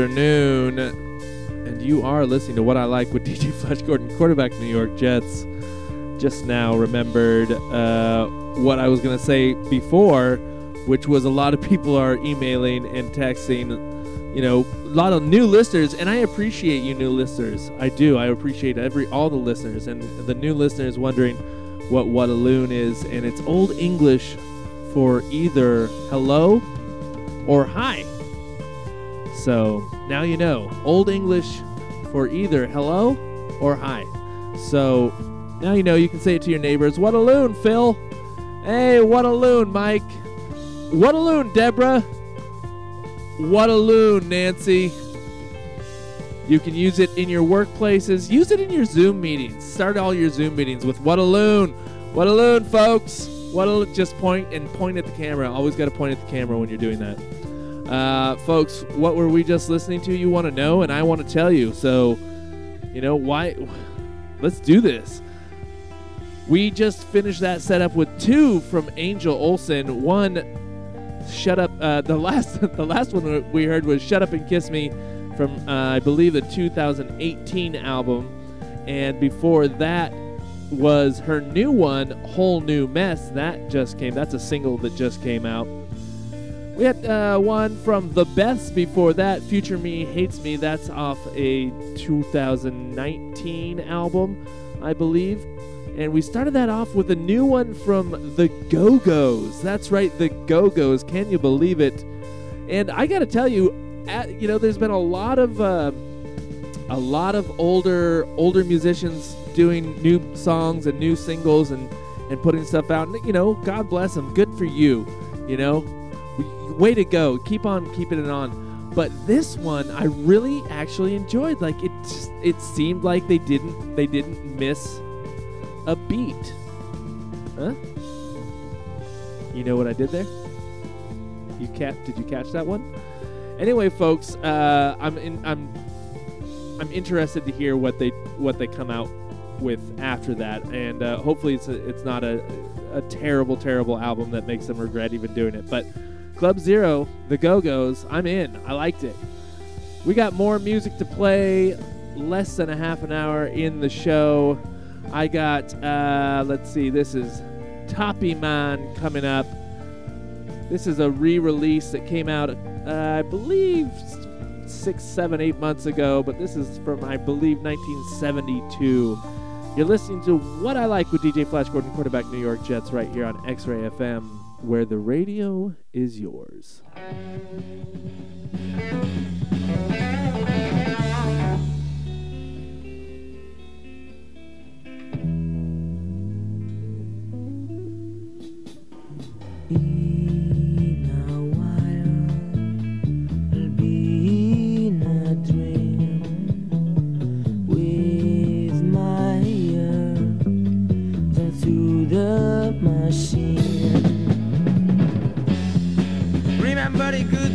afternoon, and you are listening to What I Like with DJ Flash Gordon, quarterback New York Jets. Just now remembered uh, what I was going to say before, which was a lot of people are emailing and texting, you know, a lot of new listeners, and I appreciate you new listeners. I do. I appreciate every all the listeners, and the new listeners wondering what what a loon is, and it's old English for either hello or hi. So now you know. Old English for either hello or hi. So now you know you can say it to your neighbors. What a loon, Phil. Hey, what a loon, Mike. What a loon, Deborah. What a loon, Nancy. You can use it in your workplaces. Use it in your Zoom meetings. Start all your Zoom meetings with "What a loon, what a loon, folks." What a just point and point at the camera. Always got to point at the camera when you're doing that, uh, folks. What were we just listening to? You want to know, and I want to tell you. So, you know why? Let's do this. We just finished that setup with two from Angel Olsen. One, shut up. Uh, the last, the last one we heard was "Shut Up and Kiss Me" from uh, I believe the 2018 album, and before that was her new one, "Whole New Mess." That just came. That's a single that just came out. We had uh, one from The Beths before that, Future Me Hates Me. That's off a 2019 album, I believe. And we started that off with a new one from The Go Go's. That's right, The Go Go's. Can you believe it? And I got to tell you, at, you know, there's been a lot of uh, a lot of older older musicians doing new songs and new singles and and putting stuff out. And you know, God bless them. Good for you. You know, way to go. Keep on keeping it on. But this one, I really actually enjoyed. Like it, just, it seemed like they didn't they didn't miss a beat. Huh? You know what I did there? You cat? Did you catch that one? Anyway, folks, uh, I'm in, I'm I'm interested to hear what they what they come out with after that, and uh, hopefully it's a, it's not a a terrible terrible album that makes them regret even doing it. But Club Zero, the Go Go's, I'm in. I liked it. We got more music to play. Less than a half an hour in the show. I got uh, let's see. This is Toppy Man coming up. This is a re-release that came out, uh, I believe, six, seven, eight months ago. But this is from, I believe, 1972. You're listening to What I Like with DJ Flash Gordon, quarterback New York Jets, right here on X-Ray FM, where the radio is yours.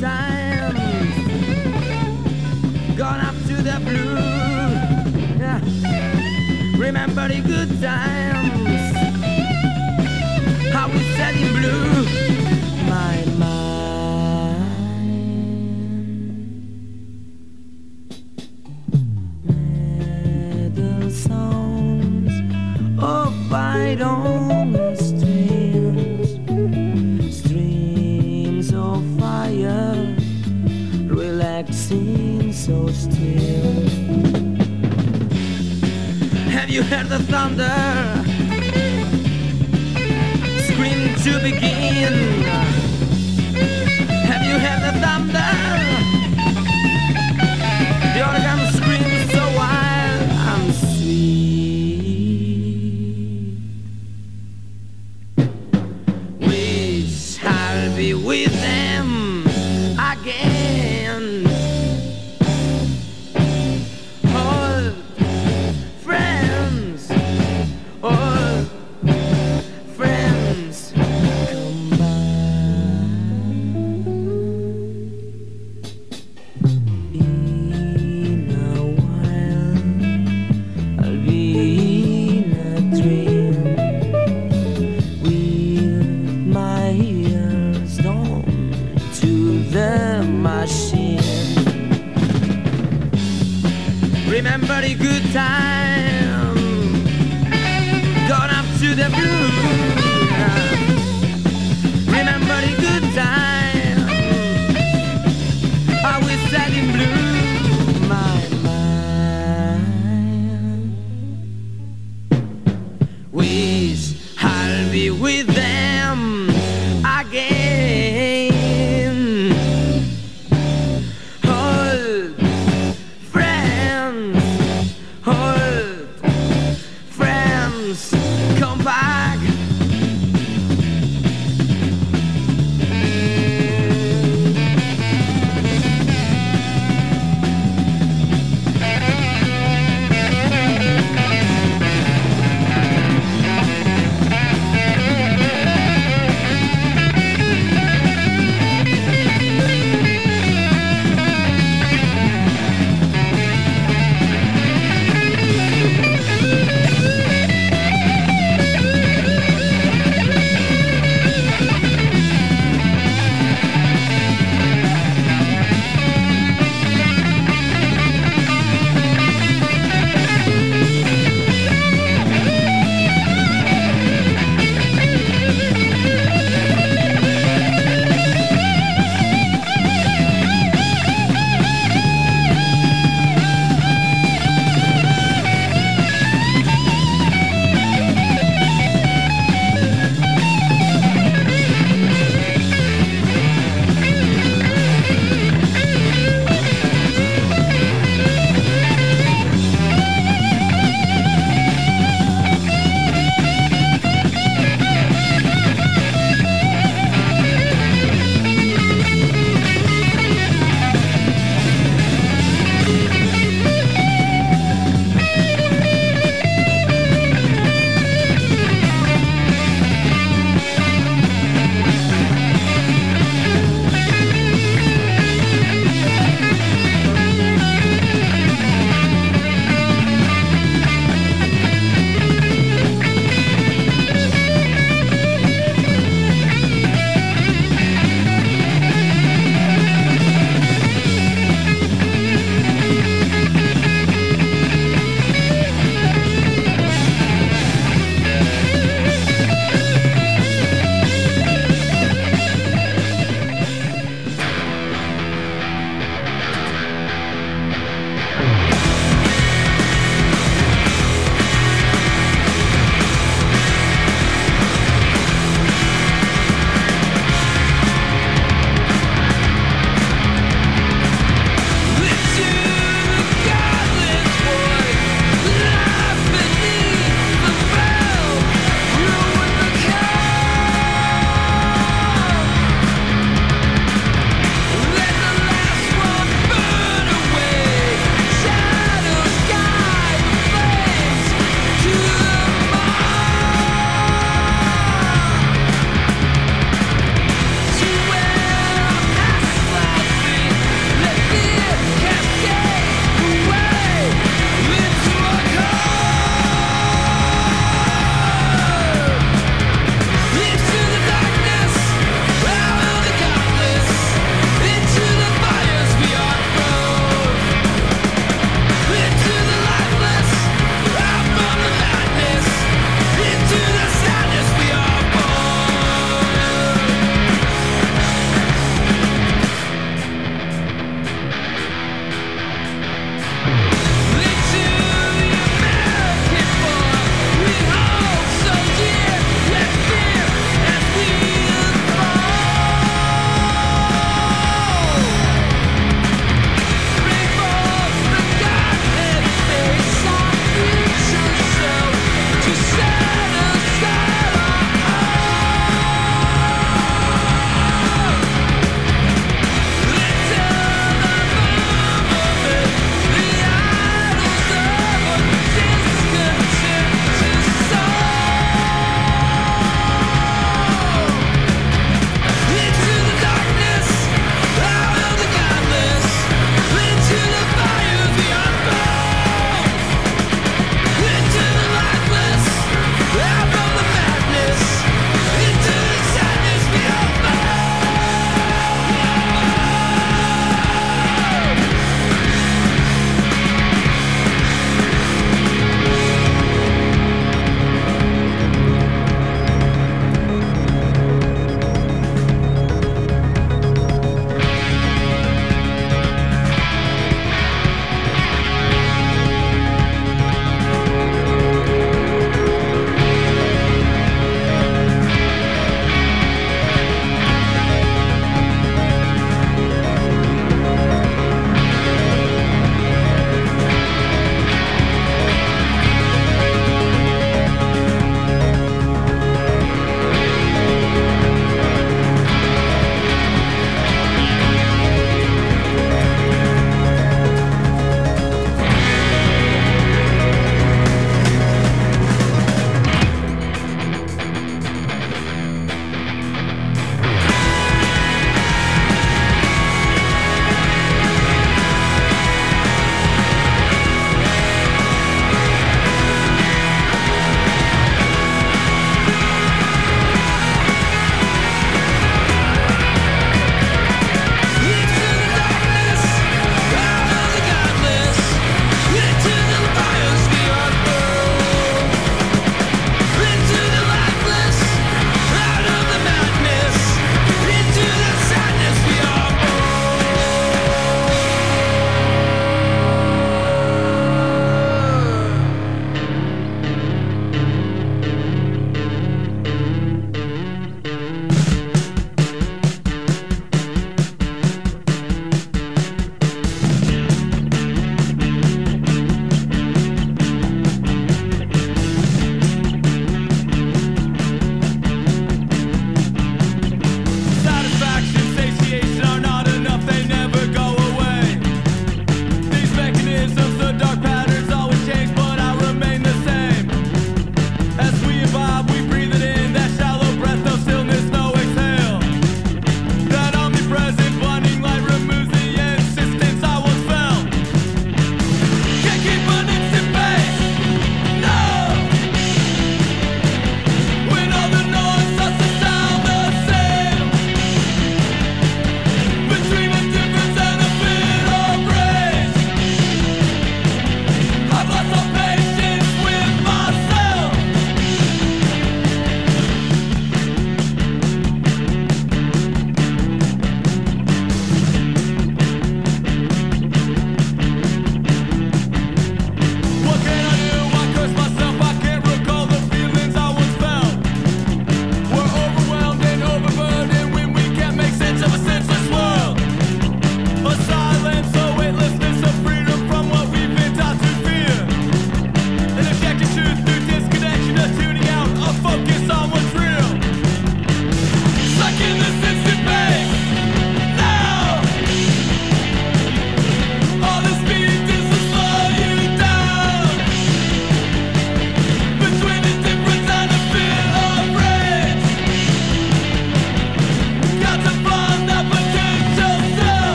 Remember heard the thunder?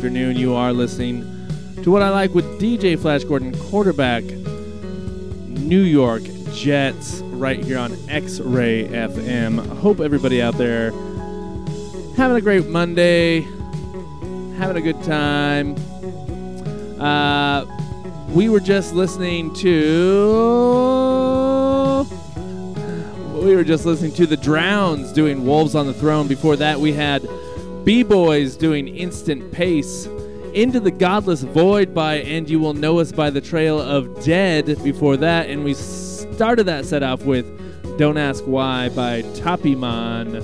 Afternoon. You are listening to What I Like with DJ Flash Gordon, quarterback, New York Jets, right here on X Ray FM. Hope everybody out there having a great Monday, having a good time. Uh, we were just listening to. We were just listening to the Drowns doing Wolves on the Throne. Before that, we had B Boys doing Instant Pace. Into the Godless Void by And You Will Know Us by the Trail of Dead before that. And we started that set off with Don't Ask Why by Toppyman.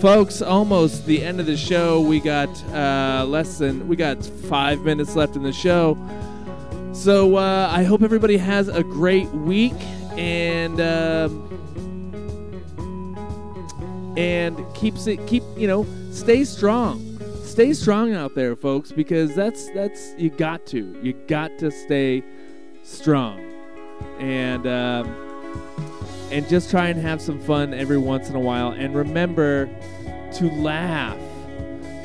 Folks, almost the end of the show. We got uh, less than, we got five minutes left in the show. So uh, I hope everybody has a great week. And. Um, and keeps it keep you know stay strong. Stay strong out there folks because that's that's you got to. You got to stay strong. And um, and just try and have some fun every once in a while. And remember to laugh.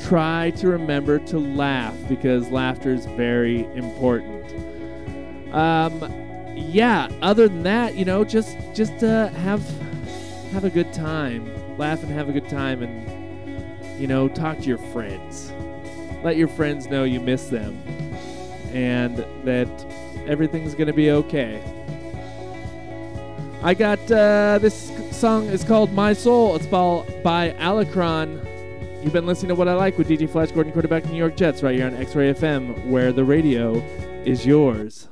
Try to remember to laugh because laughter is very important. Um yeah other than that you know just just uh, have have a good time. Laugh and have a good time and you know talk to your friends. Let your friends know you miss them and that everything's gonna be okay. I got uh, this song is called my soul. It's by, alacron. You've been listening to what i like with dj flash gordon quarterback new york jets right here on x-ray fm where the radio is yours